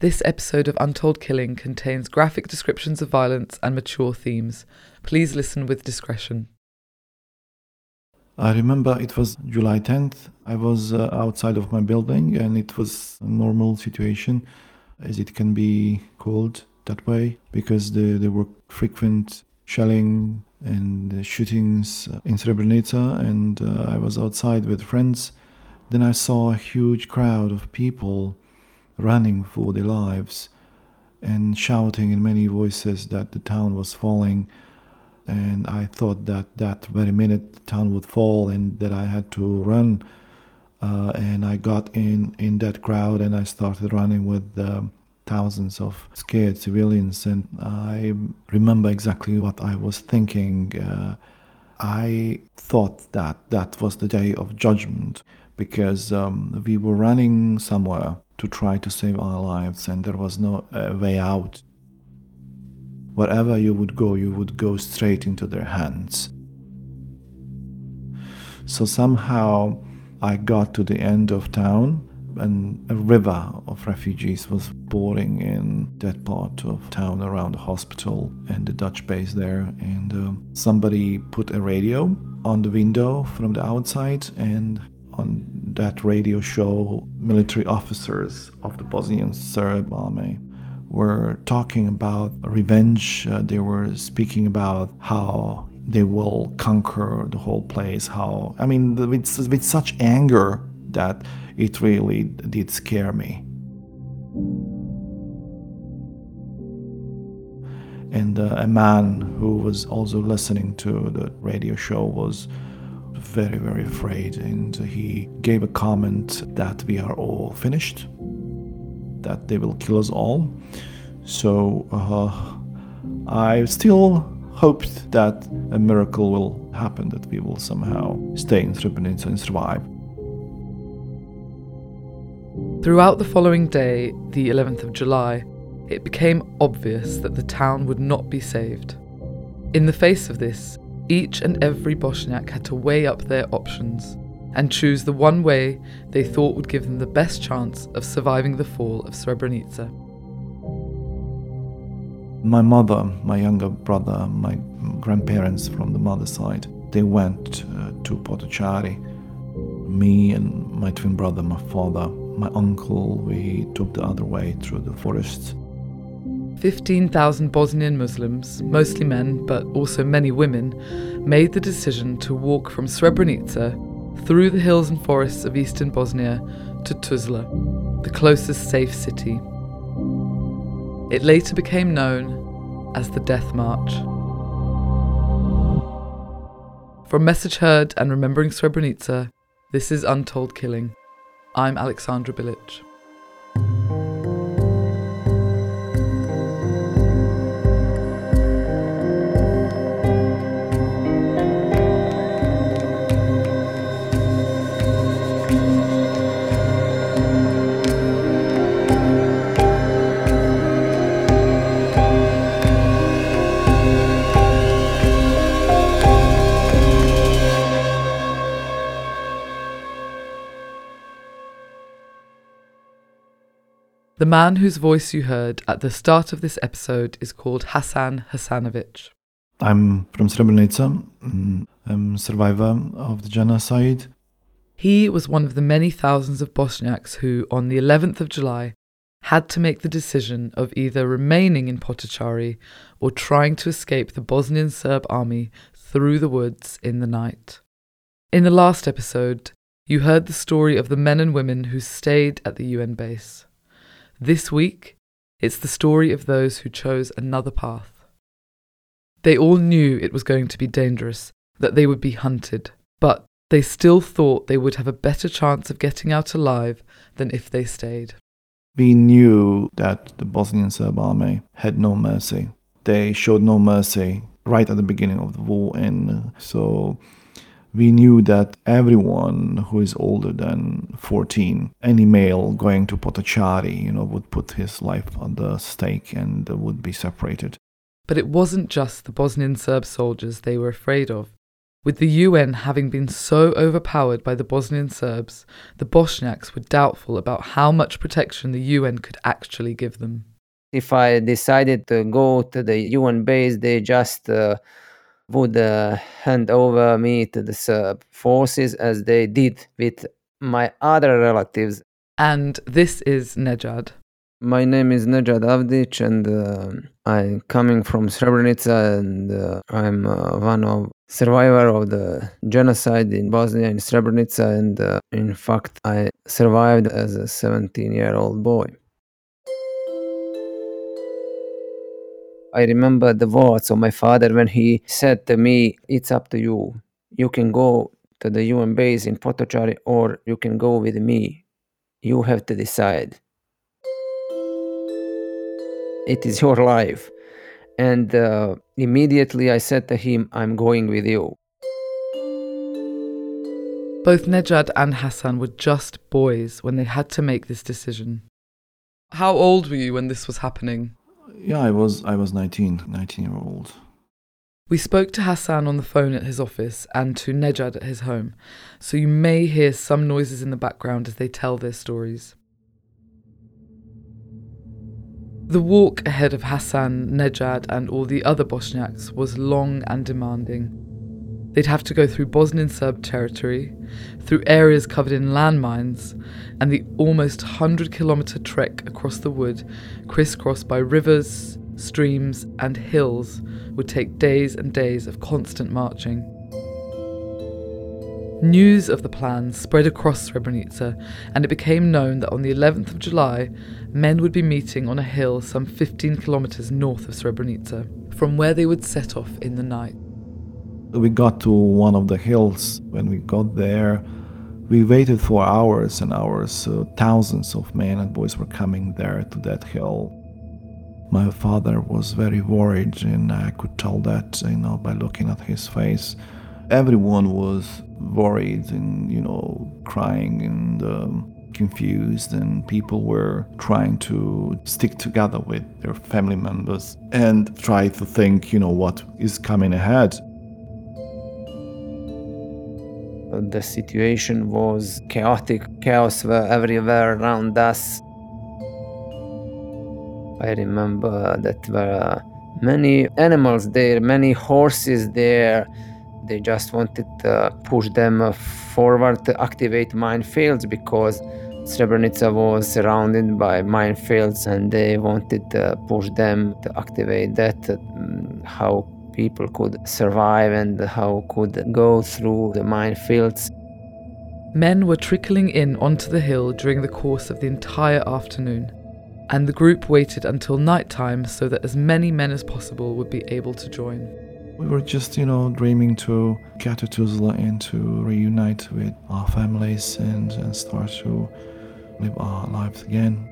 This episode of Untold Killing contains graphic descriptions of violence and mature themes. Please listen with discretion. I remember it was July 10th. I was uh, outside of my building and it was a normal situation, as it can be called that way, because the, there were frequent shelling and shootings in Srebrenica, and uh, I was outside with friends. Then I saw a huge crowd of people running for their lives and shouting in many voices that the town was falling. And I thought that that very minute the town would fall and that I had to run. Uh, and I got in in that crowd and I started running with um, thousands of scared civilians. And I remember exactly what I was thinking. Uh, I thought that that was the day of judgment because um, we were running somewhere to try to save our lives, and there was no uh, way out. Wherever you would go, you would go straight into their hands. So somehow I got to the end of town, and a river of refugees was pouring in that part of town around the hospital and the Dutch base there. And uh, somebody put a radio on the window from the outside, and on that radio show, military officers of the Bosnian Serb army were talking about revenge. Uh, they were speaking about how they will conquer the whole place. How, I mean, with, with such anger that it really did scare me. And uh, a man who was also listening to the radio show was very, very afraid. And he gave a comment that we are all finished, that they will kill us all. So uh, I still hoped that a miracle will happen, that we will somehow stay in Srebrenica and survive. Throughout the following day, the 11th of July, it became obvious that the town would not be saved. In the face of this, each and every Bosniak had to weigh up their options and choose the one way they thought would give them the best chance of surviving the fall of Srebrenica. My mother, my younger brother, my grandparents from the mother side, they went uh, to Potocari. Me and my twin brother, my father, my uncle, we took the other way through the forests 15,000 Bosnian Muslims, mostly men but also many women, made the decision to walk from Srebrenica through the hills and forests of eastern Bosnia to Tuzla, the closest safe city. It later became known as the Death March. From Message Heard and Remembering Srebrenica, this is Untold Killing. I'm Alexandra Bilic. The man whose voice you heard at the start of this episode is called Hassan Hassanovic. I'm from Srebrenica. Mm, I'm a survivor of the genocide. He was one of the many thousands of Bosniaks who, on the 11th of July, had to make the decision of either remaining in Potocari or trying to escape the Bosnian Serb army through the woods in the night. In the last episode, you heard the story of the men and women who stayed at the UN base. This week, it's the story of those who chose another path. They all knew it was going to be dangerous, that they would be hunted, but they still thought they would have a better chance of getting out alive than if they stayed. We knew that the Bosnian Serb army had no mercy. They showed no mercy right at the beginning of the war, and so we knew that everyone who is older than 14, any male going to Potocari, you know, would put his life on the stake and would be separated. But it wasn't just the Bosnian Serb soldiers they were afraid of. With the UN having been so overpowered by the Bosnian Serbs, the Bosniaks were doubtful about how much protection the UN could actually give them. If I decided to go to the UN base, they just uh, would uh, hand over me to the Serb forces as they did with my other relatives. And this is Nejad. My name is Nejad Avdic, and uh, I'm coming from Srebrenica, and uh, I'm uh, one of survivor of the genocide in Bosnia in Srebrenica, and uh, in fact, I survived as a 17-year-old boy. I remember the words of my father when he said to me, "It's up to you. You can go to the UN base in Potocari, or you can go with me. You have to decide." it is your life. And uh, immediately I said to him, I'm going with you. Both Nejad and Hassan were just boys when they had to make this decision. How old were you when this was happening? Yeah, I was I was 19, 19 year old. We spoke to Hassan on the phone at his office and to Nejad at his home, so you may hear some noises in the background as they tell their stories. The walk ahead of Hassan, Nejad, and all the other Bosniaks was long and demanding. They'd have to go through Bosnian Serb territory, through areas covered in landmines, and the almost 100 kilometre trek across the wood, crisscrossed by rivers, streams, and hills, would take days and days of constant marching. News of the plan spread across Srebrenica, and it became known that on the 11th of July, men would be meeting on a hill some 15 kilometres north of Srebrenica, from where they would set off in the night. We got to one of the hills. When we got there, we waited for hours and hours. So thousands of men and boys were coming there to that hill. My father was very worried, and I could tell that, you know, by looking at his face. Everyone was worried and, you know, crying and um, confused and people were trying to stick together with their family members and try to think, you know, what is coming ahead. The situation was chaotic, chaos were everywhere around us. I remember that there were many animals there, many horses there. They just wanted to push them forward to activate minefields because Srebrenica was surrounded by minefields and they wanted to push them to activate that, mm, how people could survive and how could go through the minefields. Men were trickling in onto the hill during the course of the entire afternoon, and the group waited until night time so that as many men as possible would be able to join. We were just, you know, dreaming to get to Tuzla and to reunite with our families and, and start to live our lives again.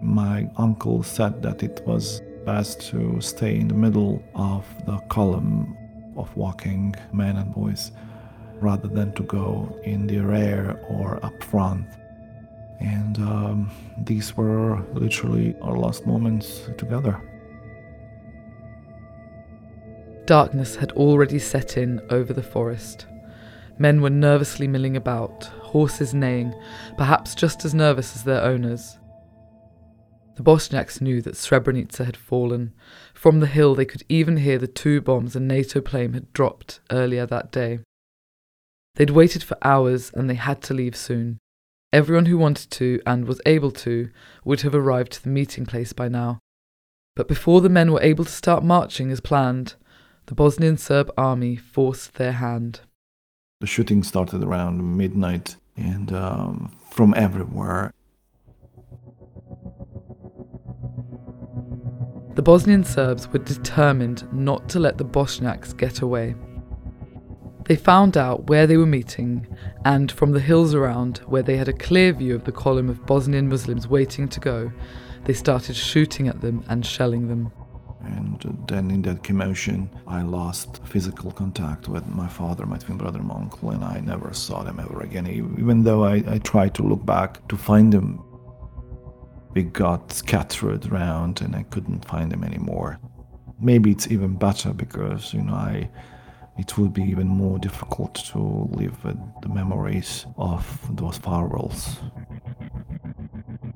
My uncle said that it was best to stay in the middle of the column of walking men and boys rather than to go in the rear or up front. And um, these were literally our last moments together. Darkness had already set in over the forest. Men were nervously milling about, horses neighing, perhaps just as nervous as their owners. The Bosniaks knew that Srebrenica had fallen. From the hill, they could even hear the two bombs a NATO plane had dropped earlier that day. They'd waited for hours and they had to leave soon. Everyone who wanted to and was able to would have arrived to the meeting place by now. But before the men were able to start marching as planned, the Bosnian Serb army forced their hand. The shooting started around midnight and um, from everywhere. The Bosnian Serbs were determined not to let the Bosniaks get away. They found out where they were meeting, and from the hills around, where they had a clear view of the column of Bosnian Muslims waiting to go, they started shooting at them and shelling them. And uh, then in that commotion, I lost physical contact with my father, my twin brother, my uncle, and I never saw them ever again. Even though I, I tried to look back to find them, we got scattered around and I couldn't find them anymore. Maybe it's even better because, you know, I it would be even more difficult to live with the memories of those farewells.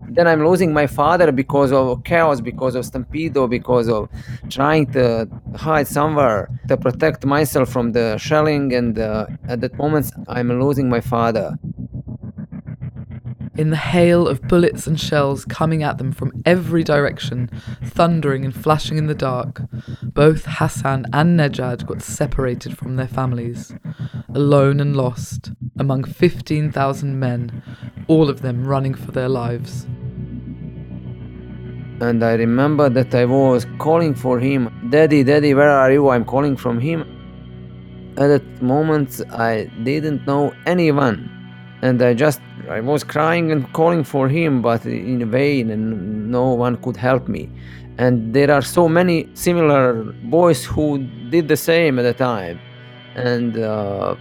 Then I'm losing my father because of chaos, because of Stampedo, because of trying to hide somewhere to protect myself from the shelling. And uh, at that moment, I'm losing my father. In the hail of bullets and shells coming at them from every direction, thundering and flashing in the dark, both Hassan and Nejad got separated from their families, alone and lost, among 15,000 men, all of them running for their lives. And I remember that I was calling for him, Daddy, Daddy, where are you? I'm calling from him. At that moment, I didn't know anyone and I just I was crying and calling for him, but in vain, and no one could help me. And there are so many similar boys who did the same at the time, and uh,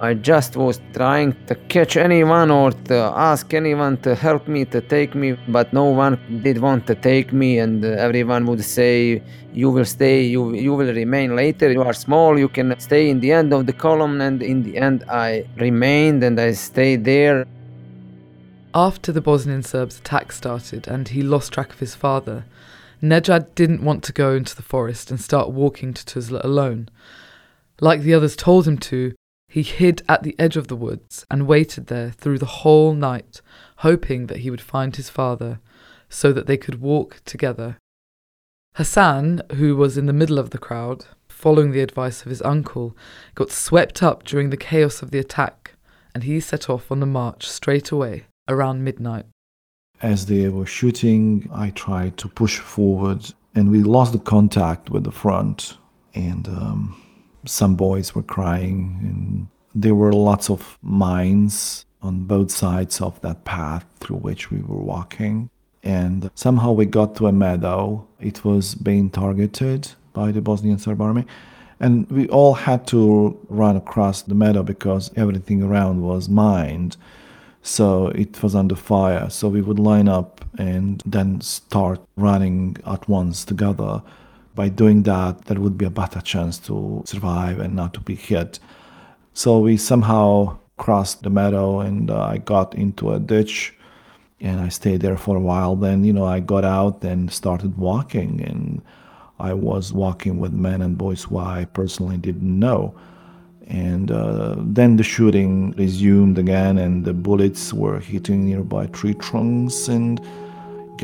I just was trying to catch anyone or to ask anyone to help me to take me, but no one did want to take me, and everyone would say, "You will stay. You you will remain later. You are small. You can stay in the end of the column." And in the end, I remained and I stayed there. After the Bosnian Serbs' attack started and he lost track of his father, Nejad didn't want to go into the forest and start walking to Tuzla alone. Like the others told him to, he hid at the edge of the woods and waited there through the whole night, hoping that he would find his father, so that they could walk together. Hassan, who was in the middle of the crowd, following the advice of his uncle, got swept up during the chaos of the attack, and he set off on the march straight away, around midnight. As they were shooting, I tried to push forward, and we lost the contact with the front. And um, some boys were crying, and there were lots of mines on both sides of that path through which we were walking. And somehow we got to a meadow. It was being targeted by the Bosnian Serb army. And we all had to run across the meadow because everything around was mined. So it was under fire. So we would line up and then start running at once together by doing that, there would be a better chance to survive and not to be hit. So we somehow crossed the meadow and uh, I got into a ditch and I stayed there for a while. Then, you know, I got out and started walking and I was walking with men and boys who I personally didn't know. And uh, then the shooting resumed again, and the bullets were hitting nearby tree trunks and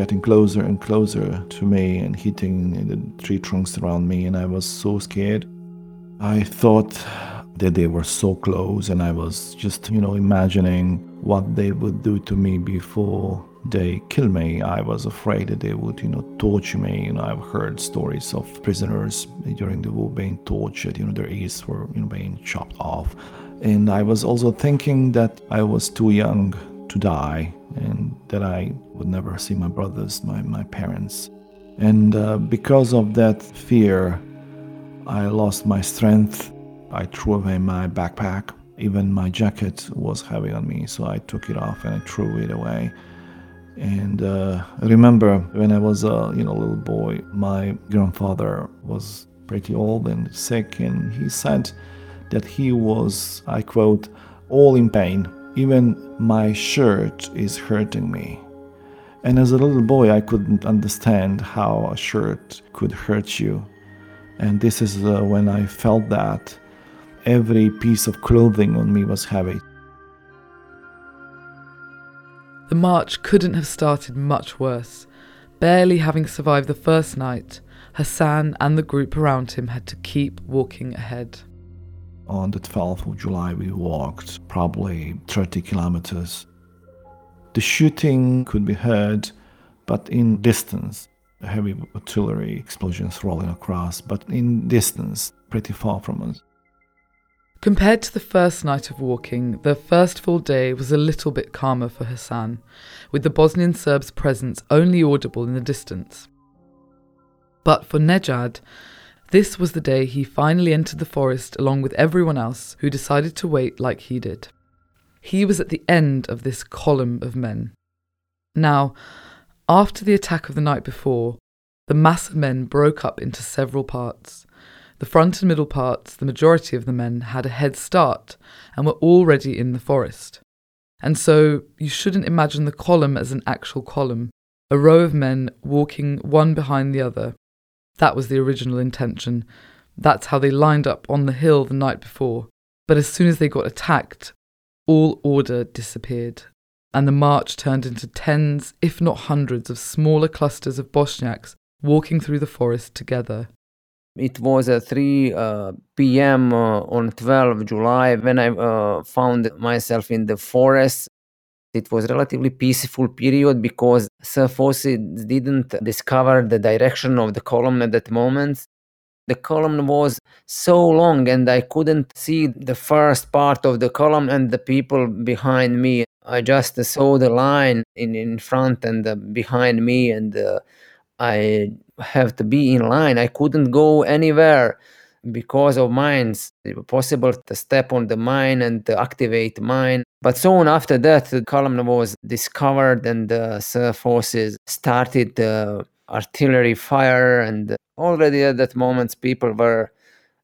getting closer and closer to me and hitting the tree trunks around me, and I was so scared. I thought that they were so close, and I was just, you know, imagining what they would do to me before they kill me. I was afraid that they would, you know, torture me. You know, I've heard stories of prisoners during the war being tortured. You know, their ears were, you know, being chopped off. And I was also thinking that I was too young to die and that I would never see my brothers, my, my parents. And uh, because of that fear, I lost my strength. I threw away my backpack. Even my jacket was heavy on me, so I took it off and I threw it away. And uh, I remember when I was a you know little boy, my grandfather was pretty old and sick, and he said that he was, I quote, all in pain even my shirt is hurting me. And as a little boy, I couldn't understand how a shirt could hurt you. And this is uh, when I felt that every piece of clothing on me was heavy. The march couldn't have started much worse. Barely having survived the first night, Hassan and the group around him had to keep walking ahead on the 12th of July, we walked probably 30 kilometers. The shooting could be heard, but in distance, heavy artillery explosions rolling across, but in distance, pretty far from us. Compared to the first night of walking, the first full day was a little bit calmer for Hassan, with the Bosnian Serbs' presence only audible in the distance. But for Nejad, this was the day he finally entered the forest along with everyone else who decided to wait like he did. He was at the end of this column of men. Now, after the attack of the night before, the mass of men broke up into several parts. the front and middle parts, the majority of the men had a head start and were already in the forest. And so you shouldn't imagine the column as an actual column, a row of men walking one behind the other. That was the original intention. That's how they lined up on the hill the night before. But as soon as they got attacked, all order disappeared, and the march turned into tens, if not hundreds, of smaller clusters of Bosniaks walking through the forest together. It was at 3 uh, p.m. Uh, on 12 July when I uh, found myself in the forest. It was relatively peaceful period because Serb forces didn't discover the direction of the column at that moment. The column was so long and I couldn't see the first part of the column and the people behind me. I just saw the line in, in front and uh, behind me and uh, I have to be in line. I couldn't go anywhere because of mines. It was possible to step on the mine and activate mine. But soon after that, the column was discovered and the forces started the artillery fire. And already at that moment, people were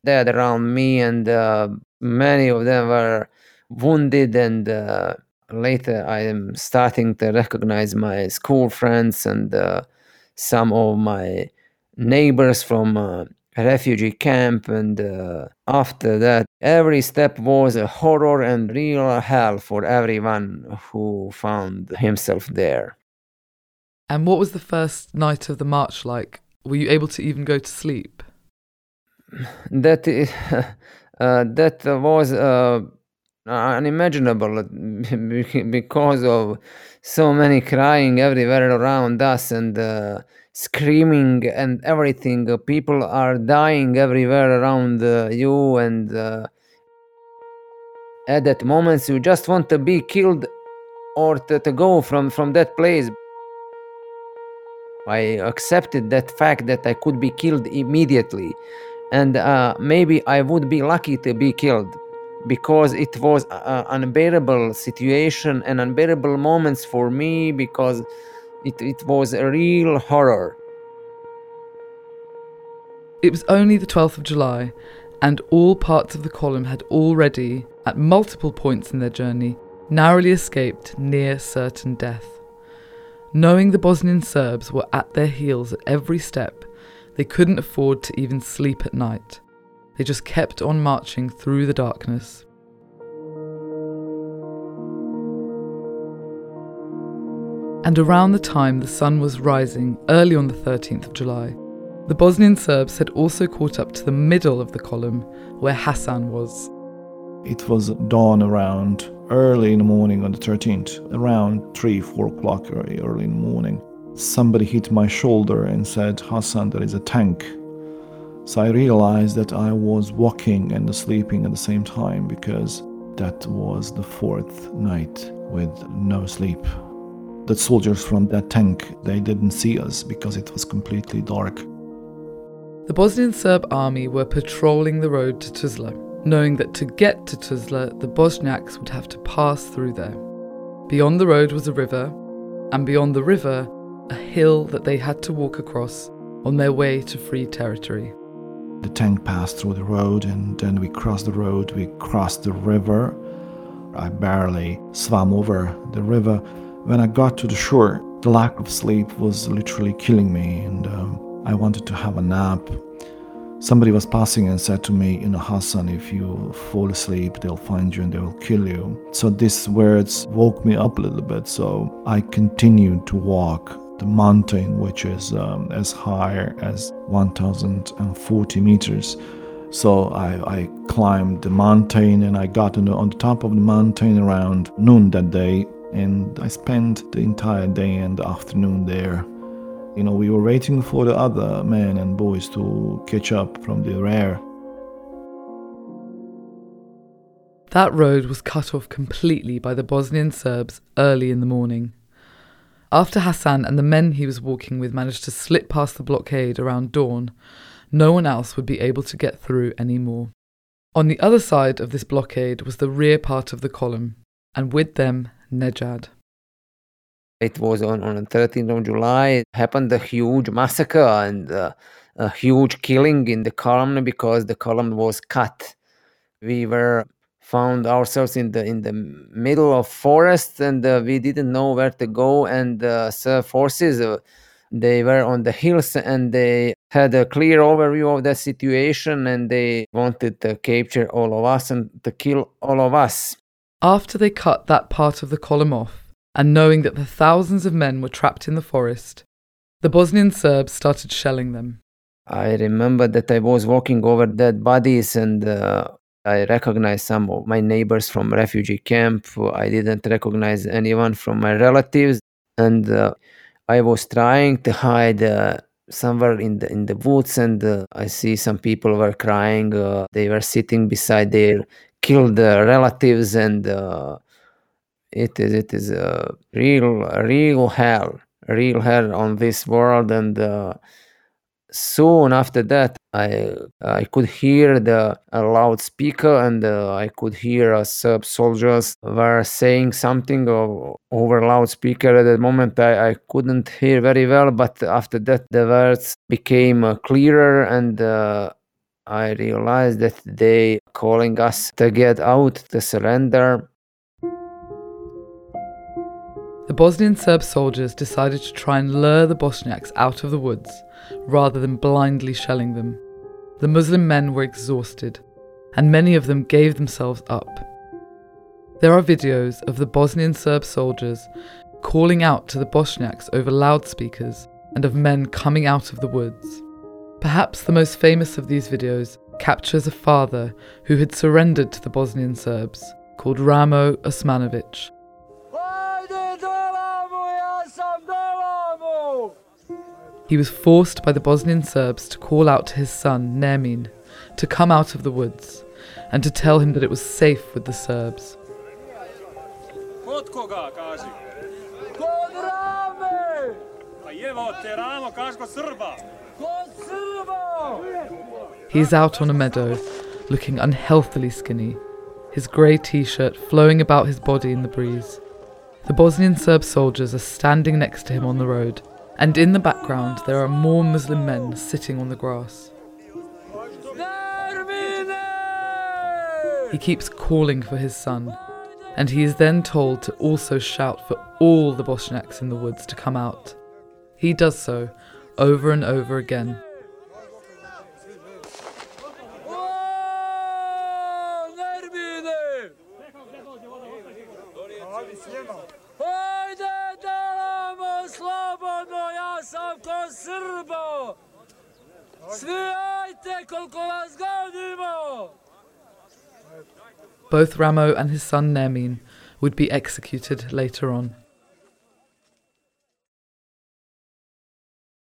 dead around me, and uh, many of them were wounded. And uh, later, I am starting to recognize my school friends and uh, some of my neighbors from a refugee camp and uh, after that every step was a horror and real hell for everyone who found himself there. And what was the first night of the march like? Were you able to even go to sleep? That uh, that was uh, unimaginable because of so many crying everywhere around us and uh, screaming and everything. People are dying everywhere around uh, you, and uh, at that moment, you just want to be killed or to, to go from, from that place. I accepted that fact that I could be killed immediately, and uh, maybe I would be lucky to be killed because it was an unbearable situation and unbearable moments for me because it, it was a real horror. It was only the 12th of July, and all parts of the column had already, at multiple points in their journey, narrowly escaped near certain death. Knowing the Bosnian Serbs were at their heels at every step, they couldn't afford to even sleep at night. They just kept on marching through the darkness. And around the time the sun was rising, early on the 13th of July, the Bosnian Serbs had also caught up to the middle of the column where Hassan was. It was dawn around early in the morning on the 13th, around 3 4 o'clock early, in the morning. Somebody hit my shoulder and said, Hassan, there is a tank so I realized that I was walking and sleeping at the same time because that was the fourth night with no sleep. The soldiers from that tank, they didn't see us because it was completely dark. The Bosnian Serb army were patrolling the road to Tuzla, knowing that to get to Tuzla, the Bosniaks would have to pass through there. Beyond the road was a river, and beyond the river, a hill that they had to walk across on their way to free territory. The tank passed through the road, and then we crossed the road, we crossed the river. I barely swam over the river. When I got to the shore, the lack of sleep was literally killing me, and um, I wanted to have a nap. Somebody was passing and said to me, You know, Hassan, if you fall asleep, they'll find you and they will kill you. So these words woke me up a little bit. So I continued to walk the mountain, which is um, as high as 1,040 meters. So I, I, climbed the mountain and I got on the, on the top of the mountain around noon that day. And I spent the entire day and afternoon there. You know, we were waiting for the other men and boys to catch up from the rear. That road was cut off completely by the Bosnian Serbs early in the morning. After Hassan and the men he was walking with managed to slip past the blockade around dawn, no one else would be able to get through any more. On the other side of this blockade was the rear part of the column, and with them Nejad. It was on, on the 13th of July. Happened a huge massacre and uh, a huge killing in the column because the column was cut. We were found ourselves in the in the middle of forest and uh, we didn't know where to go and uh, forces uh, they were on the hills and they had a clear overview of the situation and they wanted to capture all of us and to kill all of us. After they cut that part of the column off, and knowing that the thousands of men were trapped in the forest, the Bosnian Serbs started shelling them. I remember that I was walking over dead bodies and uh, I recognized some of my neighbors from refugee camp. I didn't recognize anyone from my relatives. And uh, I was trying to hide uh, somewhere in the in the woods, and uh, I see some people were crying. Uh, they were sitting beside their killed uh, relatives, and uh, it is it is a real real hell, real hell on this world, and uh, soon after that i i could hear the loudspeaker and uh, i could hear uh, serb soldiers were saying something over loudspeaker at the moment I, I couldn't hear very well but after that the words became uh, clearer and uh, i realized that they calling us to get out to surrender the Bosnian Serb soldiers decided to try and lure the Bosniaks out of the woods rather than blindly shelling them. The Muslim men were exhausted, and many of them gave themselves up. There are videos of the Bosnian Serb soldiers calling out to the Bosniaks over loudspeakers and of men coming out of the woods. Perhaps the most famous of these videos captures a father who had surrendered to the Bosnian Serbs, called Ramo Osmanovic. He was forced by the Bosnian Serbs to call out to his son, Nermin, to come out of the woods and to tell him that it was safe with the Serbs. He is out on a meadow, looking unhealthily skinny, his grey t shirt flowing about his body in the breeze. The Bosnian Serb soldiers are standing next to him on the road, and in the background there are more Muslim men sitting on the grass. He keeps calling for his son, and he is then told to also shout for all the Bosniaks in the woods to come out. He does so over and over again. Both Ramo and his son Nermin would be executed later on.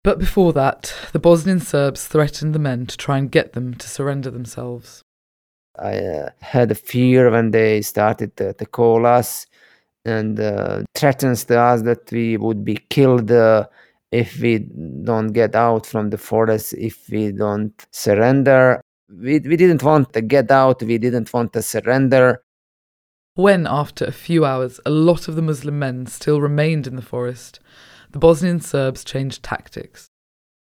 But before that, the Bosnian Serbs threatened the men to try and get them to surrender themselves. I uh, had a fear when they started to, to call us and uh, to us that we would be killed uh, if we don't get out from the forest, if we don't surrender. We, we didn't want to get out, we didn't want to surrender. When, after a few hours, a lot of the Muslim men still remained in the forest, the Bosnian Serbs changed tactics.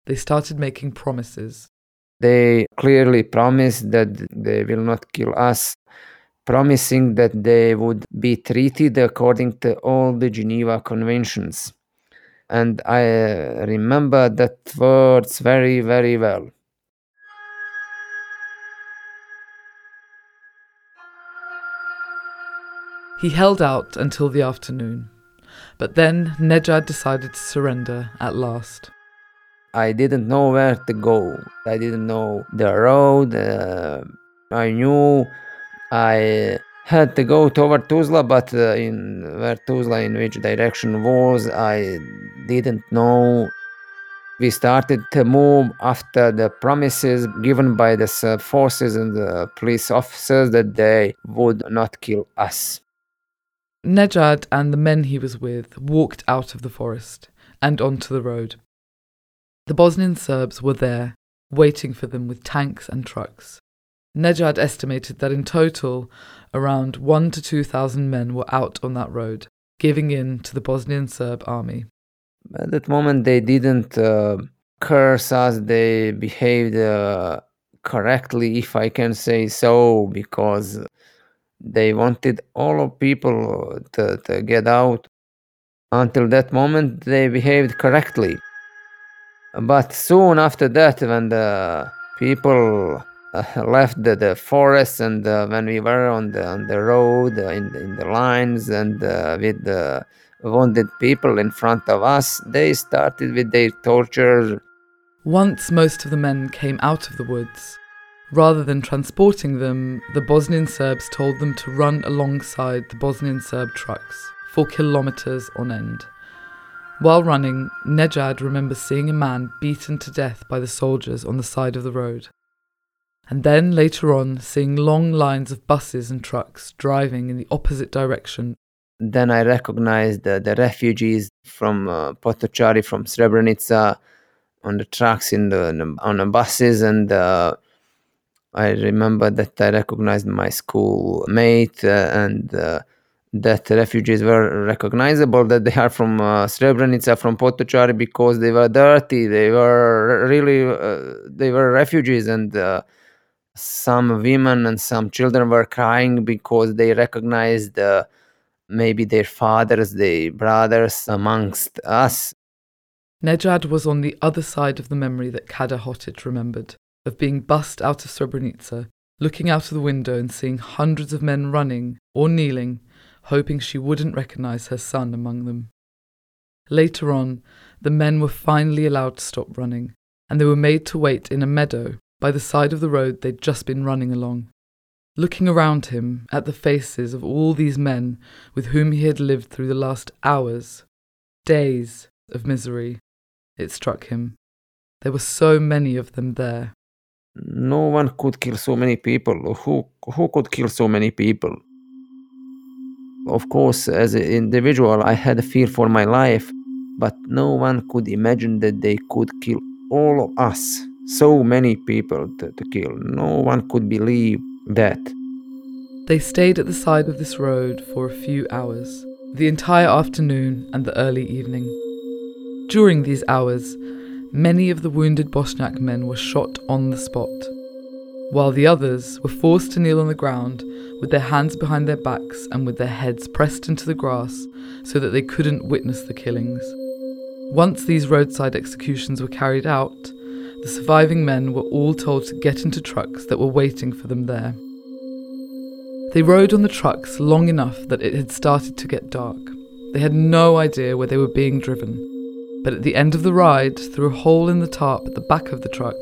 They started making promises. They clearly promised that they will not kill us, promising that they would be treated according to all the Geneva Conventions and I remember that words very, very well. He held out until the afternoon, but then Nejad decided to surrender at last. I didn't know where to go. I didn't know the road. Uh, I knew I had to go toward Tuzla, but uh, in where Tuzla, in which direction was, I didn't know. We started to move after the promises given by the Serb forces and the police officers that they would not kill us. Nejad and the men he was with walked out of the forest and onto the road. The Bosnian Serbs were there, waiting for them with tanks and trucks. Nejad estimated that in total, around one to two thousand men were out on that road, giving in to the Bosnian Serb army. At that moment, they didn't uh, curse us. They behaved uh, correctly, if I can say so, because they wanted all of people to, to get out. Until that moment, they behaved correctly. But soon after that, when the people left the, the forest and uh, when we were on the on the road uh, in, in the lines and uh, with the wounded people in front of us, they started with their torture. Once most of the men came out of the woods, rather than transporting them, the Bosnian Serbs told them to run alongside the Bosnian Serb trucks for kilometers on end. While running, Nejad remembers seeing a man beaten to death by the soldiers on the side of the road. And then later on, seeing long lines of buses and trucks driving in the opposite direction. Then I recognized the, the refugees from uh, Potocari, from Srebrenica, on the trucks, in the, on the buses, and uh, I remember that I recognized my school mate uh, and uh, that the refugees were recognizable that they are from uh, Srebrenica, from Potocari, because they were dirty. They were really uh, they were refugees, and uh, some women and some children were crying because they recognized uh, maybe their fathers, their brothers amongst us. Nejad was on the other side of the memory that Kada Hotic remembered of being bussed out of Srebrenica, looking out of the window and seeing hundreds of men running or kneeling hoping she wouldn't recognize her son among them. Later on, the men were finally allowed to stop running, and they were made to wait in a meadow by the side of the road they'd just been running along. Looking around him at the faces of all these men with whom he had lived through the last hours, days of misery, it struck him. There were so many of them there. No one could kill so many people. Who, who could kill so many people? Of course, as an individual, I had a fear for my life, but no one could imagine that they could kill all of us. So many people to, to kill. No one could believe that. They stayed at the side of this road for a few hours, the entire afternoon and the early evening. During these hours, many of the wounded Bosniak men were shot on the spot, while the others were forced to kneel on the ground with their hands behind their backs and with their heads pressed into the grass so that they couldn't witness the killings. Once these roadside executions were carried out, the surviving men were all told to get into trucks that were waiting for them there. They rode on the trucks long enough that it had started to get dark. They had no idea where they were being driven, but at the end of the ride, through a hole in the tarp at the back of the truck,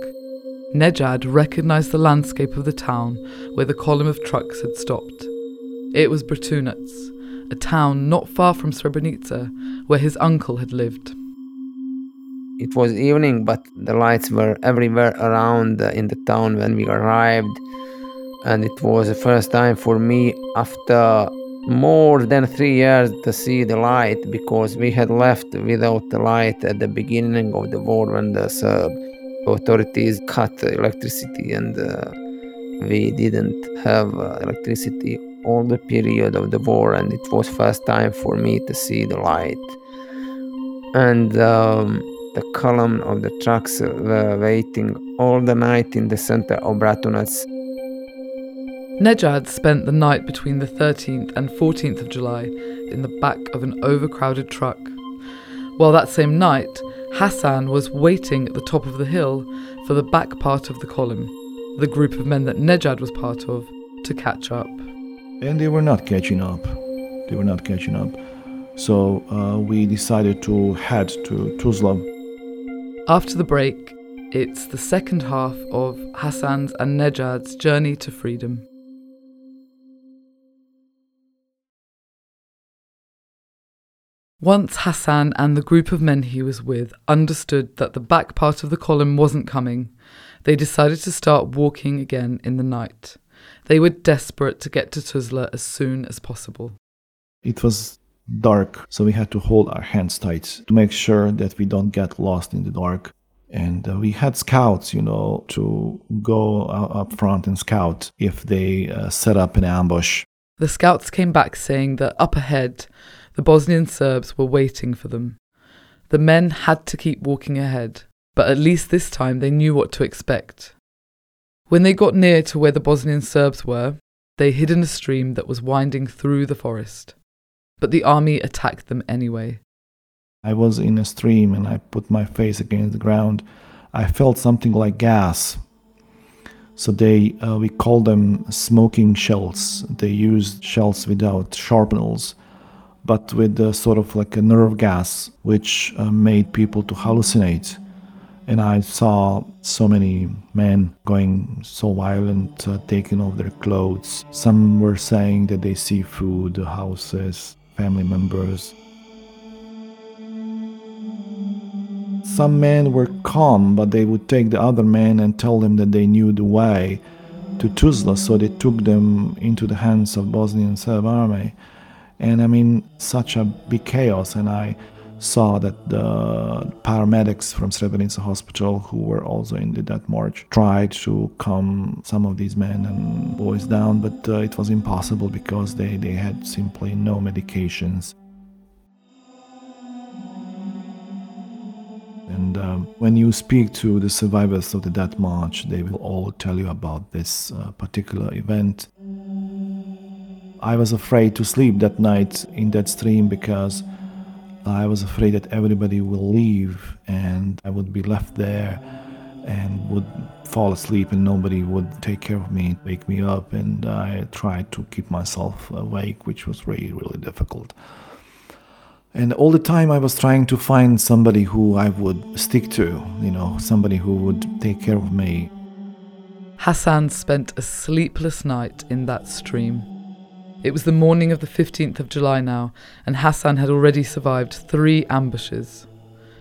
Nejad recognized the landscape of the town where the column of trucks had stopped. It was Bratunac, a town not far from Srebrenica, where his uncle had lived. It was evening, but the lights were everywhere around in the town when we arrived. And it was the first time for me after more than three years to see the light because we had left without the light at the beginning of the war when the Serb authorities cut electricity and uh, we didn't have uh, electricity all the period of the war and it was first time for me to see the light and um, the column of the trucks were waiting all the night in the center of Bratunac. Nejad spent the night between the 13th and 14th of July in the back of an overcrowded truck. While that same night, Hassan was waiting at the top of the hill for the back part of the column, the group of men that Nejad was part of, to catch up. And they were not catching up. They were not catching up. So uh, we decided to head to Tuzla. After the break, it's the second half of Hassan's and Nejad's journey to freedom. Once Hassan and the group of men he was with understood that the back part of the column wasn't coming, they decided to start walking again in the night. They were desperate to get to Tuzla as soon as possible. It was dark, so we had to hold our hands tight to make sure that we don't get lost in the dark. And uh, we had scouts, you know, to go up front and scout if they uh, set up an ambush. The scouts came back saying that up ahead, The Bosnian Serbs were waiting for them. The men had to keep walking ahead, but at least this time they knew what to expect. When they got near to where the Bosnian Serbs were, they hid in a stream that was winding through the forest. But the army attacked them anyway. I was in a stream and I put my face against the ground. I felt something like gas. So they, uh, we call them smoking shells. They used shells without sharpeners, but with a sort of like a nerve gas, which uh, made people to hallucinate. And I saw so many men going so violent, uh, taking off their clothes. Some were saying that they see food, houses, family members. Some men were calm, but they would take the other men and tell them that they knew the way to Tuzla, so they took them into the hands of Bosnian Serb army. And I mean, such a big chaos. And I saw that the paramedics from Srebrenica Hospital, who were also in the death march, tried to calm some of these men and boys down, but uh, it was impossible because they, they had simply no medications. And um, when you speak to the survivors of the Death March, they will all tell you about this uh, particular event. I was afraid to sleep that night in that stream because I was afraid that everybody will leave and I would be left there and would fall asleep and nobody would take care of me, wake me up. And I tried to keep myself awake, which was really, really difficult. And all the time I was trying to find somebody who I would stick to, you know, somebody who would take care of me. Hassan spent a sleepless night in that stream. It was the morning of the 15th of July now, and Hassan had already survived three ambushes.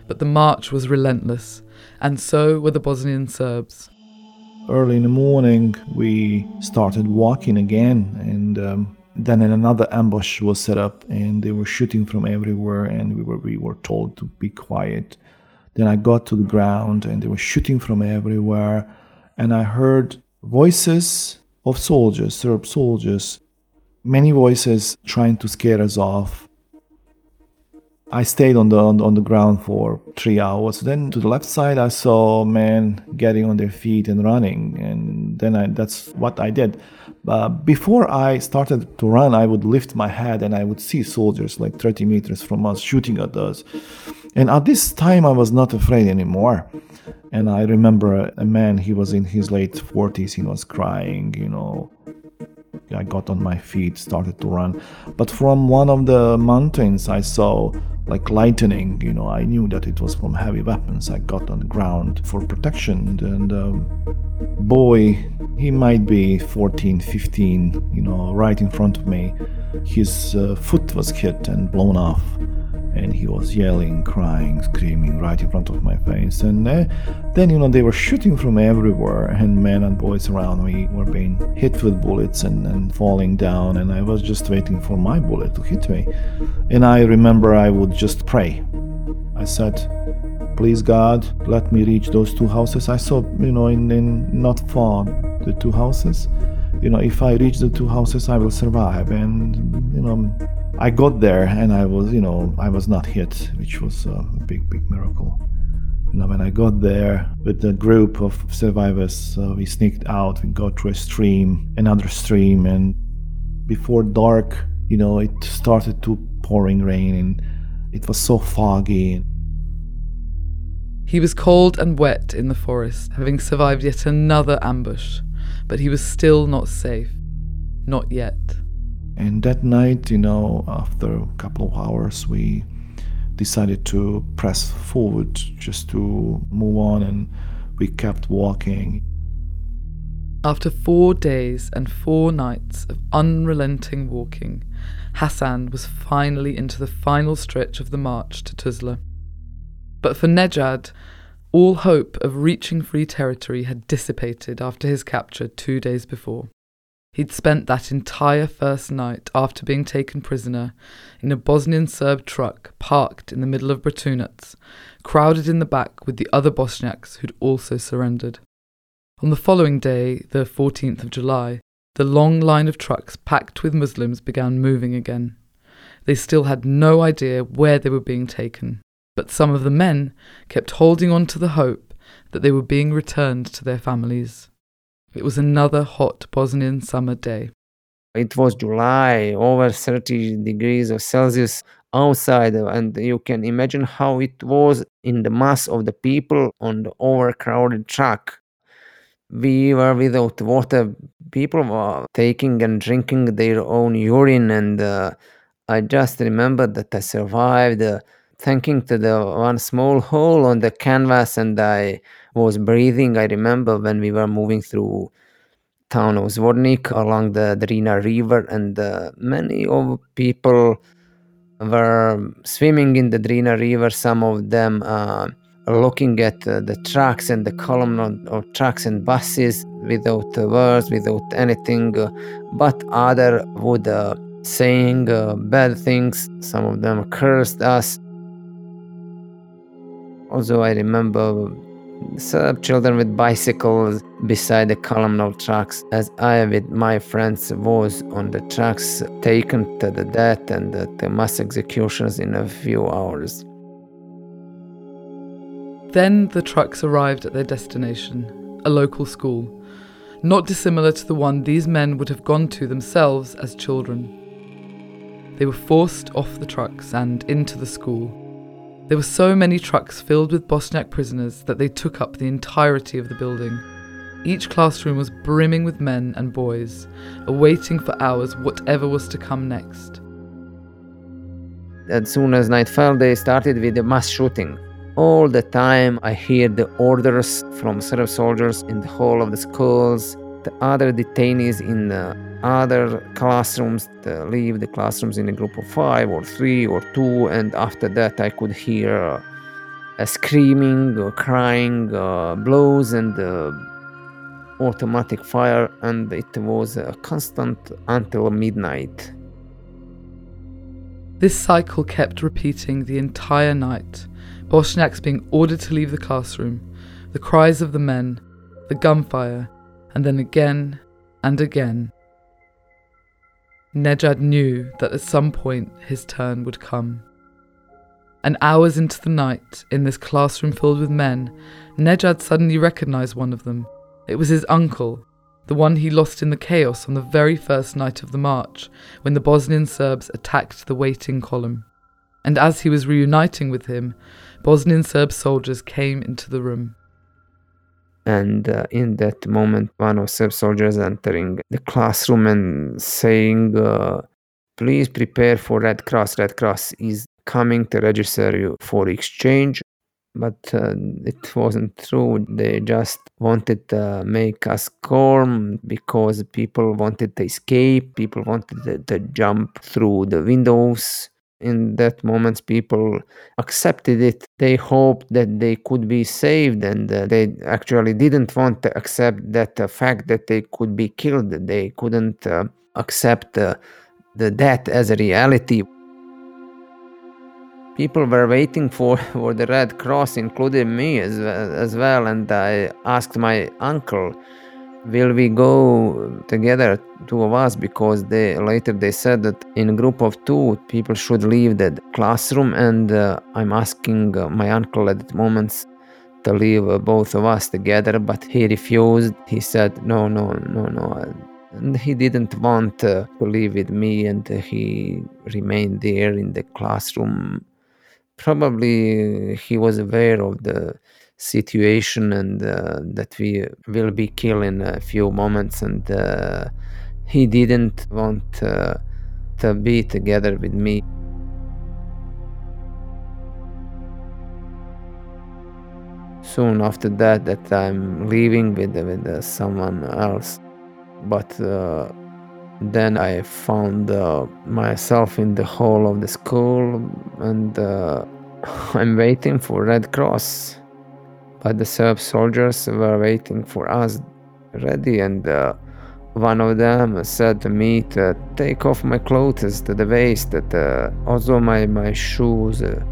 But the march was relentless, and so were the Bosnian Serbs. Early in the morning, we started walking again, and um, then another ambush was set up and they were shooting from everywhere and we were we were told to be quiet then i got to the ground and they were shooting from everywhere and i heard voices of soldiers serb soldiers many voices trying to scare us off I stayed on the on, the ground for three hours. Then to the left side, I saw men getting on their feet and running, and then I, that's what I did. Uh, before I started to run, I would lift my head and I would see soldiers like 30 meters from us shooting at us. And at this time, I was not afraid anymore. And I remember a man, he was in his late 40s, he was crying, you know, I got on my feet, started to run. But from one of the mountains, I saw like lightning. You know, I knew that it was from heavy weapons. I got on the ground for protection. And um, boy, he might be 14, 15, you know, right in front of me. His uh, foot was hit and blown off and he was yelling, crying, screaming right in front of my face. And uh, then, you know, they were shooting from everywhere, and men and boys around me were being hit with bullets and, and falling down, and I was just waiting for my bullet to hit me. And I remember I would just pray. I said, Please God, let me reach those two houses. I saw, you know, in, in not far the two houses. You know, if I reach the two houses, I will survive. And, you know, I got there and I was, you know, I was not hit, which was a big, big miracle. You know, when I got there with a group of survivors, uh, we sneaked out, we got through a stream, another stream, and before dark, you know, it started to pouring rain and it was so foggy. He was cold and wet in the forest, having survived yet another ambush, but he was still not safe. Not yet. And that night, you know, after a couple of hours, we decided to press forward just to move on, and we kept walking. After four days and four nights of unrelenting walking, Hassan was finally into the final stretch of the march to Tuzla. But for Nejad, all hope of reaching free territory had dissipated after his capture two days before. He'd spent that entire first night after being taken prisoner in a Bosnian Serb truck parked in the middle of Bratunac, crowded in the back with the other Bosniaks who'd also surrendered. On the following day, the 14th of July, the long line of trucks packed with Muslims began moving again. They still had no idea where they were being taken, but some of the men kept holding on to the hope that they were being returned to their families. It was another hot Bosnian summer day. It was July, over 30 degrees of Celsius outside, and you can imagine how it was in the mass of the people on the overcrowded truck. We were without water. People were taking and drinking their own urine, and uh, I just remember that I survived. Uh, thanking to the one small hole on the canvas and I was breathing. I remember when we were moving through town of Zvornik along the Drina River and uh, many of people were swimming in the Drina River. Some of them uh, looking at uh, the trucks and the column of, of trucks and buses without words, without anything, uh, but other would uh, saying uh, bad things. Some of them cursed us. Also, I remember some children with bicycles beside the column of trucks, as I, with my friends, was on the trucks taken to the death and the mass executions in a few hours. Then the trucks arrived at their destination, a local school, not dissimilar to the one these men would have gone to themselves as children. They were forced off the trucks and into the school there were so many trucks filled with Bosniak prisoners that they took up the entirety of the building. Each classroom was brimming with men and boys, awaiting for hours whatever was to come next. As soon as night fell, they started with the mass shooting. All the time, I hear the orders from Serb soldiers in the hall of the schools, the other detainees in the other classrooms leave the classrooms in a group of five or three or two and after that i could hear uh, a screaming or crying uh, blows and uh, automatic fire and it was uh, constant until midnight. This cycle kept repeating the entire night. Bosniaks being ordered to leave the classroom. The cries of the men the gunfire and then again and again Nejad knew that at some point his turn would come. And hours into the night, in this classroom filled with men, Nejad suddenly recognized one of them. It was his uncle, the one he lost in the chaos on the very first night of the march, when the Bosnian Serbs attacked the waiting column. And as he was reuniting with him, Bosnian Serb soldiers came into the room. And uh, in that moment, one of Serb soldiers entering the classroom and saying, uh, Please prepare for Red Cross. Red Cross is coming to register you for exchange. But uh, it wasn't true. They just wanted to make us calm because people wanted to escape, people wanted to, to jump through the windows in that moment people accepted it. They hoped that they could be saved and uh, they actually didn't want to accept that uh, fact that they could be killed. They couldn't uh, accept uh, the death as a reality. People were waiting for, for the red cross including me as, as well and i asked my uncle will we go together two of us because they later they said that in a group of two people should leave the classroom and uh, i'm asking uh, my uncle at the moment to leave uh, both of us together but he refused. He said no no no no. And he didn't want uh, to leave with me and he remained there in the classroom. Probably he was aware of the situation and uh, that we will be killed in a few moments. And uh, he didn't want uh, to be together with me. Soon after that that i'm leaving with, with uh, someone else. But uh, then i found uh, myself in the hall of the school and i'm waiting for red cross but the Serb soldiers were waiting for us ready, and uh, one of them said to me to take off my clothes to the waist, that uh, also my, my shoes. Uh,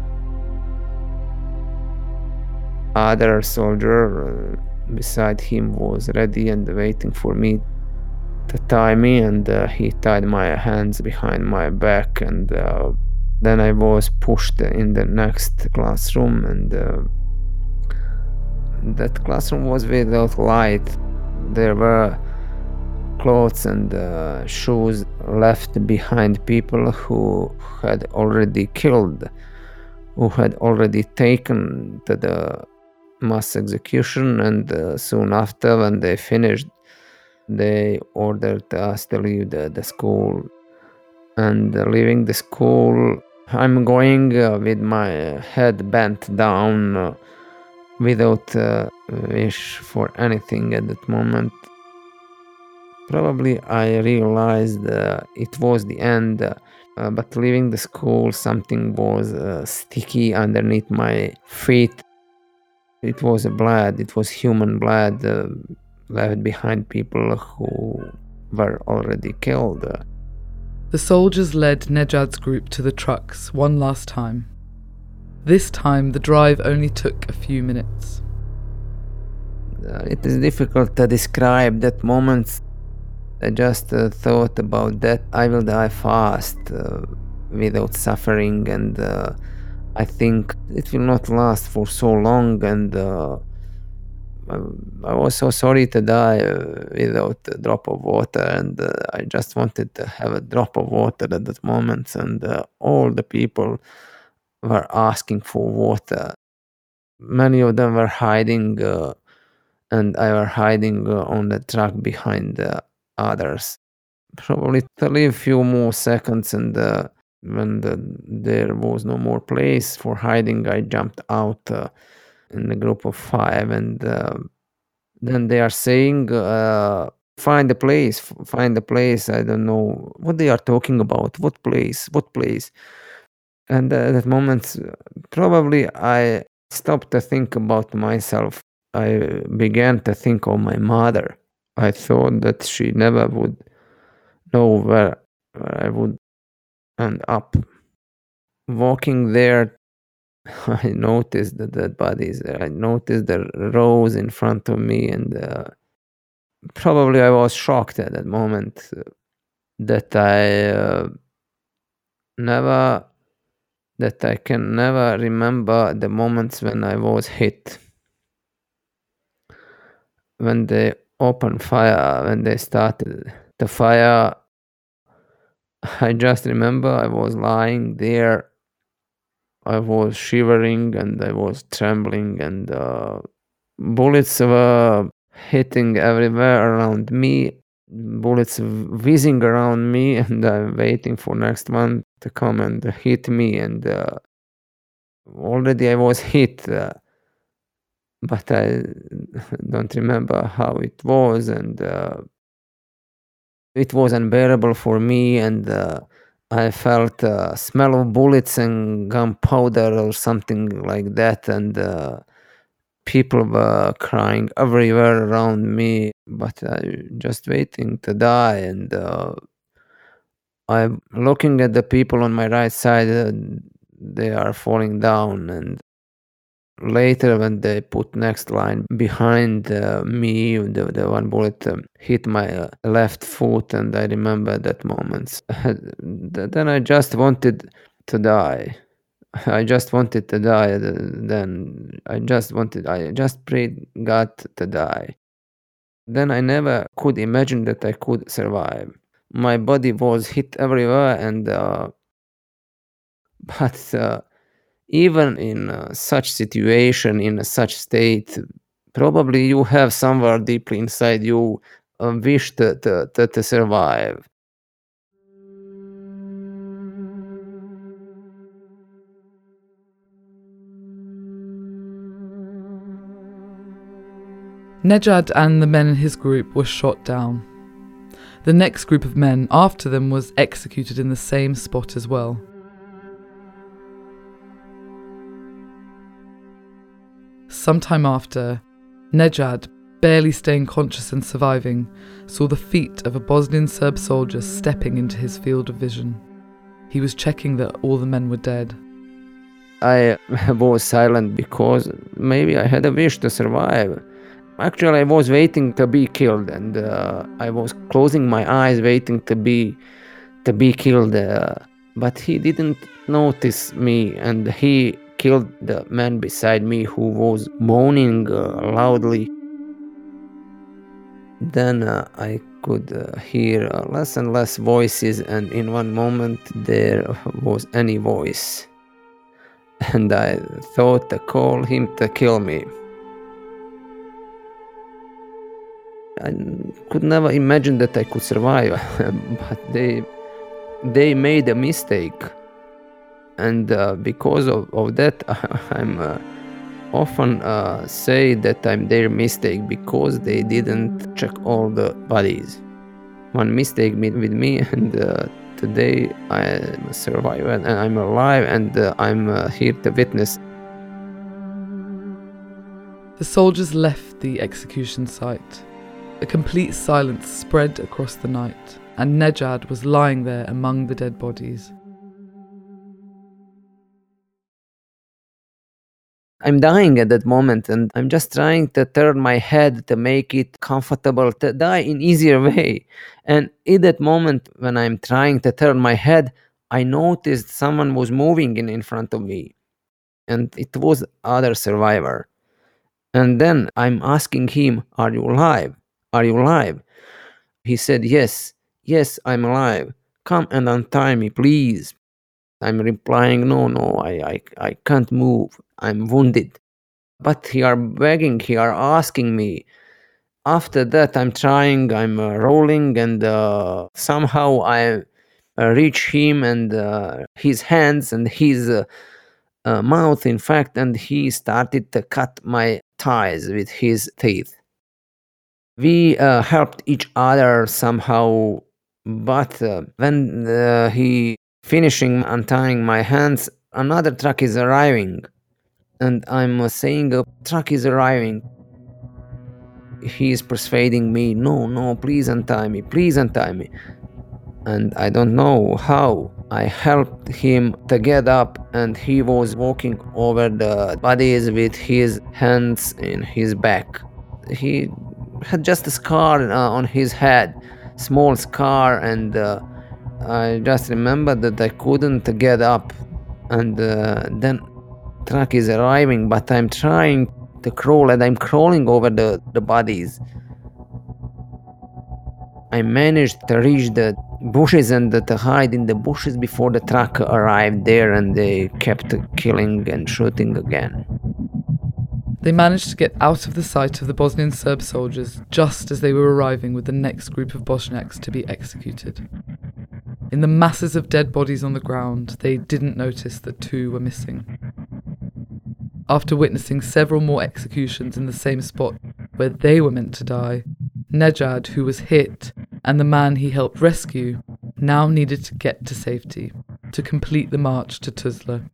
other soldier uh, beside him was ready and waiting for me to tie me, and uh, he tied my hands behind my back and uh, Then I was pushed in the next classroom, and uh, that classroom was without light. There were clothes and uh, shoes left behind people who had already killed, who had already taken to the mass execution, and uh, soon after, when they finished, they ordered us to leave the, the school. And uh, leaving the school, I'm going uh, with my head bent down uh, without uh, wish for anything at that moment. Probably I realized uh, it was the end, uh, but leaving the school, something was uh, sticky underneath my feet. It was blood, it was human blood uh, left behind people who were already killed. The soldiers led Nejad's group to the trucks one last time. This time, the drive only took a few minutes. Uh, it is difficult to describe that moment. I just uh, thought about that I will die fast uh, without suffering, and uh, I think it will not last for so long. And uh, I, was so sorry to die uh, without a drop of water, and I just wanted to have a drop of water at that moment. And all the people were asking for water. Many of them were hiding, uh, and I were hiding uh, on the truck behind the others. Probably to leave few more seconds, and uh, when the, there was no more place for hiding, I jumped out uh, in a group of five, and uh, then they are saying, uh, "Find a place, find a place." I don't know what they are talking about. What place? What place? And at that moment, probably I stopped to think about myself. I began to think of my mother. I thought that she never would know where, where I would end up. Walking there, I noticed the dead bodies. I noticed the rows in front of me, and uh, probably I was shocked at that moment that I uh, never, that I can never remember the moments when I was hit. When they opened fire, when they started the fire, I just remember I was lying there. I was shivering and I was trembling, and uh, bullets were hitting everywhere around me. Bullets whizzing around me, and I'm waiting for next one to come and hit me. And uh, already I was hit, uh, but I don't remember how it was, and uh, it was unbearable for me. And uh, I felt a smell of bullets and gunpowder or something like that, and uh, people were crying everywhere around me. But I just waiting to die, and uh, I'm looking at the people on my right side. Uh, they are falling down, and later when they put next line behind uh, me the, the one bullet um, hit my uh, left foot and i remember that moment. Then i just wanted to die. I just wanted to die then i just wanted i just prayed god to die. Then i never could imagine that i could survive my body was hit everywhere and uh, but uh, even in uh, such situation in such state probably you have somewhere deeply inside you a wish to, to, to, to survive Nejad and the men in his group were shot down. The next group of men after them was executed in the same spot as well. Sometime after, Nejad, barely staying conscious and surviving, saw the feet of a Bosnian Serb soldier stepping into his field of vision. He was checking that all the men were dead. I was silent because maybe I had a wish to survive. Actually, I was waiting to be killed, and uh, I was closing my eyes, waiting to be to be killed. Uh, but he didn't notice me and he killed the man beside me who was moaning uh, loudly. Then uh, I could uh, hear uh, less and less voices, and in one moment there was any voice. And I thought to call him to kill me. I could never imagine that I could survive, but they they made a mistake, and uh, because of, of that, I'm uh, often uh, say that I'm their mistake because they didn't check all the bodies. One mistake made with me, and uh, today I'm a survivor and I'm alive, and uh, I'm uh, here to witness. The soldiers left the execution site a complete silence spread across the night, and Nejad was lying there among the dead bodies. I'm dying at that moment, and I'm just trying to turn my head to make it comfortable to die in easier way. And in that moment, when I'm trying to turn my head, I noticed someone was moving in, in front of me, and it was other survivor. And then I'm asking him, "Are you alive?" Are you alive? He said, Yes, yes, I'm alive. Come and untie me, please. I'm replying, No, no, I, I, I can't move. I'm wounded. But he are begging, he are asking me. After that, I'm trying, I'm uh, rolling, and uh, somehow I uh, reach him and uh, his hands and his uh, uh, mouth, in fact, and he started to cut my ties with his teeth we uh, helped each other somehow but uh, when uh, he finishing untying my hands another truck is arriving. And i'm uh, saying a truck is arriving. He is persuading me no no please untie me please untie me. And i don't know how i helped him to get up and he was walking over the bodies with his hands in his back. He had just a scar uh, on his head, small scar, and uh, I just remember that I couldn't get up. And uh, then truck is arriving, but I'm trying to crawl and I'm crawling over the, the bodies. I managed to reach the bushes and to hide in the bushes before the truck arrived there and they kept killing and shooting again. They managed to get out of the sight of the Bosnian Serb soldiers just as they were arriving with the next group of Bosniaks to be executed. In the masses of dead bodies on the ground, they didn't notice that two were missing. After witnessing several more executions in the same spot where they were meant to die, Nejad, who was hit, and the man he helped rescue, now needed to get to safety to complete the march to Tuzla.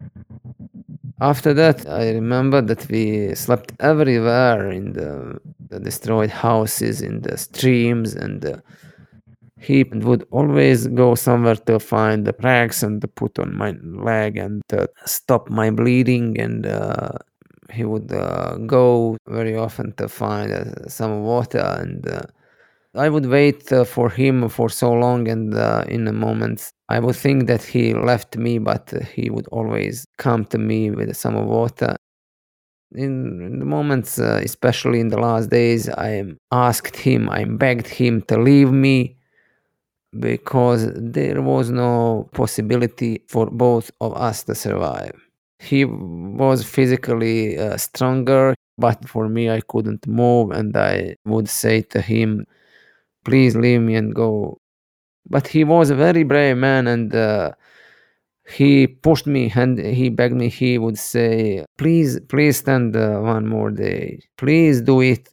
After that, I remember that we slept everywhere in the, the destroyed houses, in the streams, and uh, he would always go somewhere to find the rags and put on my leg and to stop my bleeding. And uh, he would uh, go very often to find uh, some water and uh, I would wait uh, for him for so long, and uh, in a moment, I would think that he left me, but he would always come to me with some water. In, in the moments, uh, especially in the last days, I asked him, I begged him to leave me because there was no possibility for both of us to survive. He was physically uh, stronger, but for me, I couldn't move, and I would say to him, please leave me and go. But he was a very brave man and uh, he pushed me and he begged me. He would say, please, please stand uh, one more day. Please do it.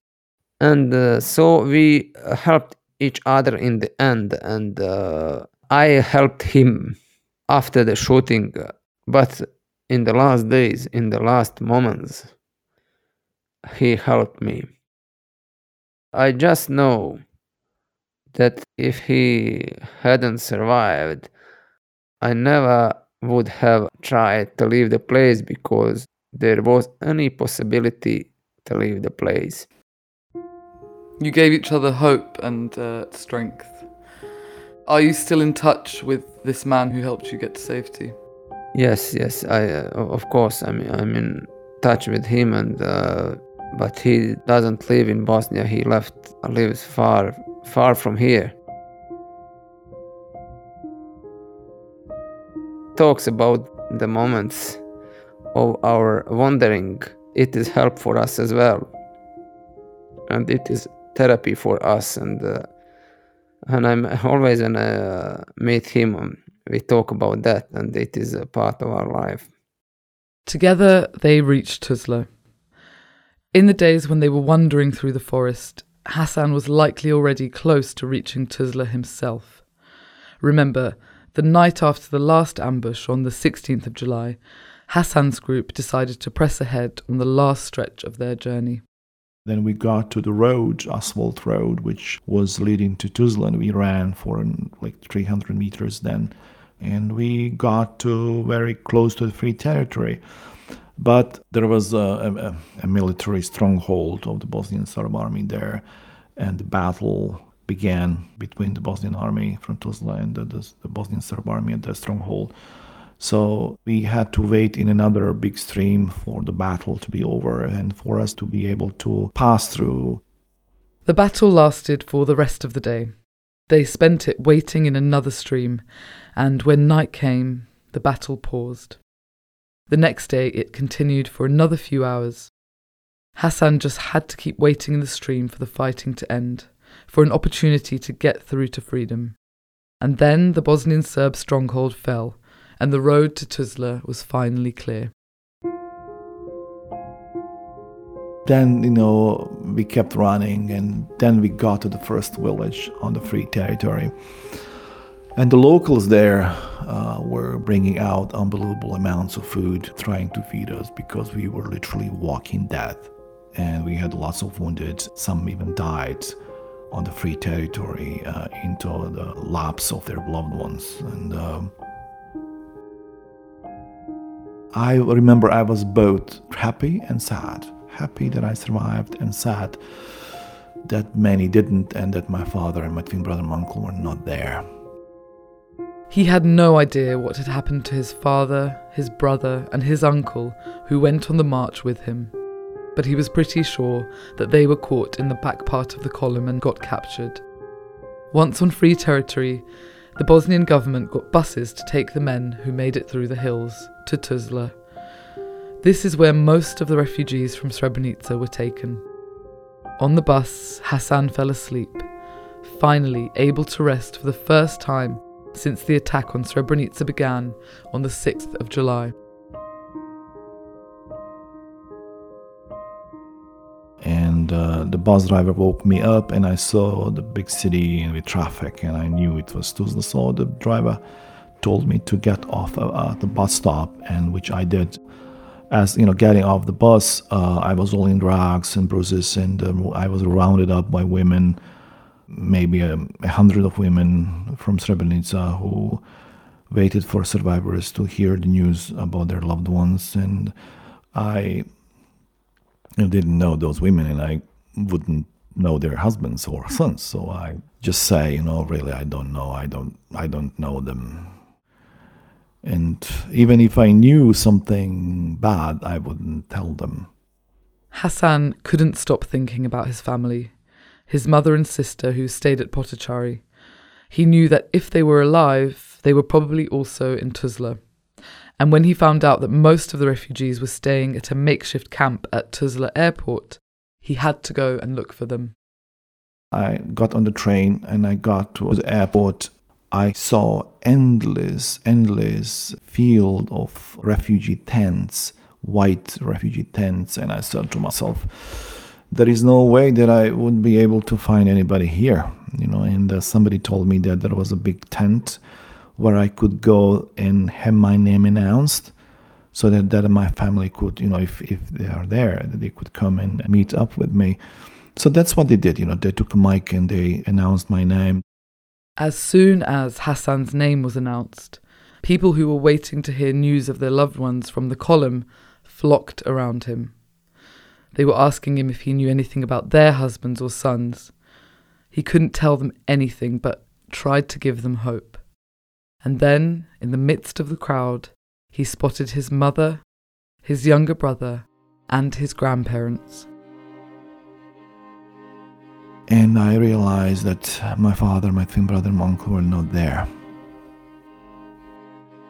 And uh, so we helped each other in the end. And uh, I helped him after the shooting. But in the last days, in the last moments, he helped me. I just know that if he hadn't survived, I never would have tried to leave the place because there was any possibility to leave the place. You gave each other hope and uh, strength. Are you still in touch with this man who helped you get to safety? Yes, yes, I uh, of course I'm I'm in touch with him, and uh, but he doesn't live in Bosnia. He left lives far far from here. Talks about the moments of our wandering. It is help for us as well, and it is therapy for us. And uh, and I'm always when I uh, meet him, we talk about that, and it is a part of our life. Together they reached Tuzla. In the days when they were wandering through the forest, Hassan was likely already close to reaching Tuzla himself. Remember, the night after the last ambush on the 16th of July, Hassan's group decided to press ahead on the last stretch of their journey. Then we got to the road, asphalt road, which was leading to Tuzla, and we ran for um, like 300 meters then. And we got to very close to the free territory. But there was a, a, a military stronghold of the Bosnian Serb army there, and the battle began between the Bosnian army from Tuzla and the, the, the Bosnian Serb army at the stronghold. So we had to wait in another big stream for the battle to be over and for us to be able to pass through. The battle lasted for the rest of the day. They spent it waiting in another stream, and when night came, the battle paused. The next day it continued for another few hours. Hassan just had to keep waiting in the stream for the fighting to end, for an opportunity to get through to freedom. And then the Bosnian Serb stronghold fell, and the road to Tuzla was finally clear. Then, you know, we kept running, and then we got to the first village on the free territory. And the locals there uh, were bringing out unbelievable amounts of food, trying to feed us because we were literally walking death. And we had lots of wounded, some even died on the free territory uh, into the laps of their loved ones. And um, I remember I was both happy and sad. Happy that I survived and sad that many didn't and that my father and my twin brother and uncle were not there. He had no idea what had happened to his father, his brother, and his uncle who went on the march with him, but he was pretty sure that they were caught in the back part of the column and got captured. Once on free territory, the Bosnian government got buses to take the men who made it through the hills to Tuzla. This is where most of the refugees from Srebrenica were taken. On the bus, Hassan fell asleep, finally able to rest for the first time since the attack on Srebrenica began on the 6th of July. And uh, the bus driver woke me up, and I saw the big city and the traffic, and I knew it was Tuzla. So the driver told me to get off uh, the bus stop, and which I did. As you know, getting off the bus, uh, I was all in rags and bruises, and um, I was rounded up by women maybe a, a, hundred of women from Srebrenica who waited for survivors to hear the news about their loved ones. And I didn't know those women, and I wouldn't know their husbands or sons. So I just say, you know, really, I don't know. I don't. I don't know them. And even if I knew something bad, I wouldn't tell them. Hassan couldn't stop thinking about his family his mother and sister who stayed at Potocari. He knew that if they were alive, they were probably also in Tuzla. And when he found out that most of the refugees were staying at a makeshift camp at Tuzla airport, he had to go and look for them. I got on the train and I got to the airport. I saw endless, endless field of refugee tents, white refugee tents, and I said to myself, there is no way that I would be able to find anybody here, you know. And uh, somebody told me that there was a big tent where I could go and have my name announced, so that, that my family could, you know, if if they are there, they could come and meet up with me. So that's what they did, you know. They took a mic and they announced my name. As soon as Hassan's name was announced, people who were waiting to hear news of their loved ones from the column flocked around him. They were asking him if he knew anything about their husbands or sons. He couldn't tell them anything, but tried to give them hope. And then, in the midst of the crowd, he spotted his mother, his younger brother, and his grandparents. And I realized that my father, my twin brother, my uncle were not there.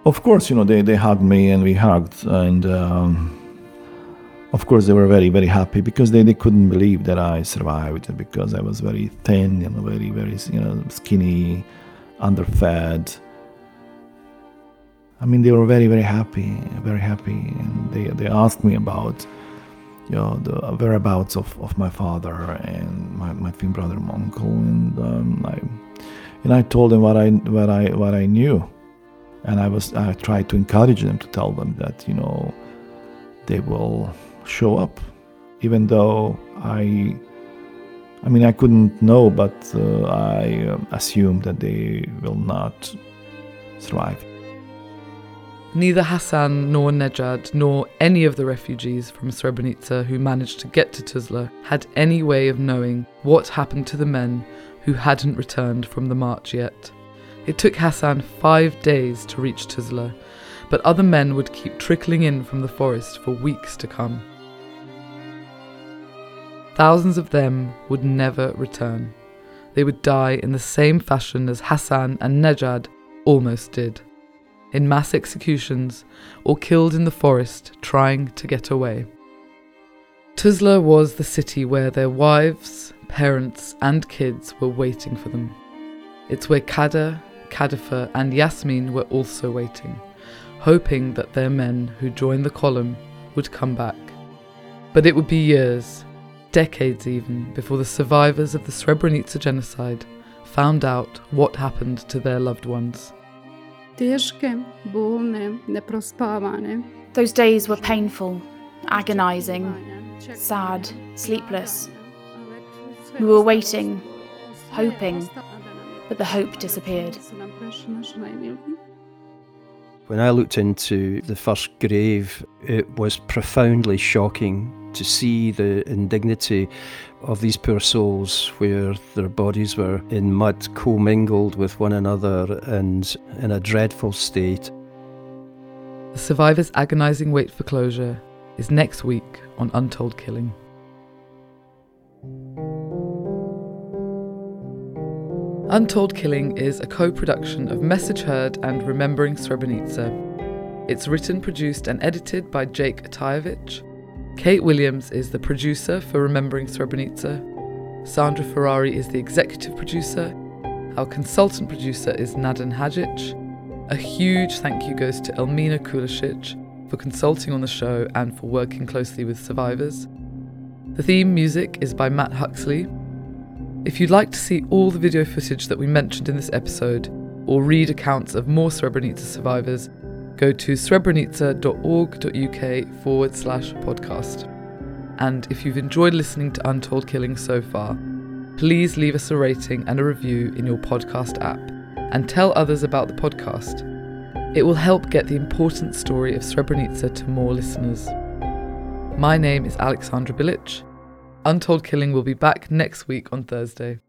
Of course, you know, they, they hugged me and we hugged. And um, of course, they were very, very happy because they, they couldn't believe that I survived because I was very thin, and very, very, you know, skinny, underfed. I mean, they were very, very happy, very happy. And they, they asked me about, you know, the whereabouts of, of my father and my, my twin brother and uncle. And um, I, and I told them what I, what I, what I knew and I was I tried to encourage them to tell them that you know they will show up, even though I I mean I couldn't know, but uh, I uh, assumed that they will not survive. Neither Hassan nor Nejad nor any of the refugees from Srebrenica who managed to get to Tuzla had any way of knowing what happened to the men who hadn't returned from the march yet. It took Hassan five days to reach Tuzla, but other men would keep trickling in from the forest for weeks to come. Thousands of them would never return. They would die in the same fashion as Hassan and Nejad almost did in mass executions or killed in the forest trying to get away. Tuzla was the city where their wives, parents, and kids were waiting for them. It's where Kader, Kadifa, and Yasmin were also waiting, hoping that their men who joined the column would come back. But it would be years, decades even, before the survivors of the Srebrenica genocide found out what happened to their loved ones. Those days were painful, agonizing, sad, sleepless. We were waiting, hoping, but the hope disappeared. When I looked into the first grave, it was profoundly shocking to see the indignity of these poor souls where their bodies were in mud commingled with one another and in a dreadful state. The survivor's agonising wait for closure is next week on Untold Killing. Untold Killing is a co production of Message Heard and Remembering Srebrenica. It's written, produced, and edited by Jake Atajevich. Kate Williams is the producer for Remembering Srebrenica. Sandra Ferrari is the executive producer. Our consultant producer is Nadan Hajic. A huge thank you goes to Elmina Kulisic for consulting on the show and for working closely with survivors. The theme music is by Matt Huxley, if you'd like to see all the video footage that we mentioned in this episode, or read accounts of more Srebrenica survivors, go to srebrenica.org.uk forward slash podcast. And if you've enjoyed listening to Untold Killings so far, please leave us a rating and a review in your podcast app and tell others about the podcast. It will help get the important story of Srebrenica to more listeners. My name is Alexandra Bilic. Untold Killing will be back next week on Thursday.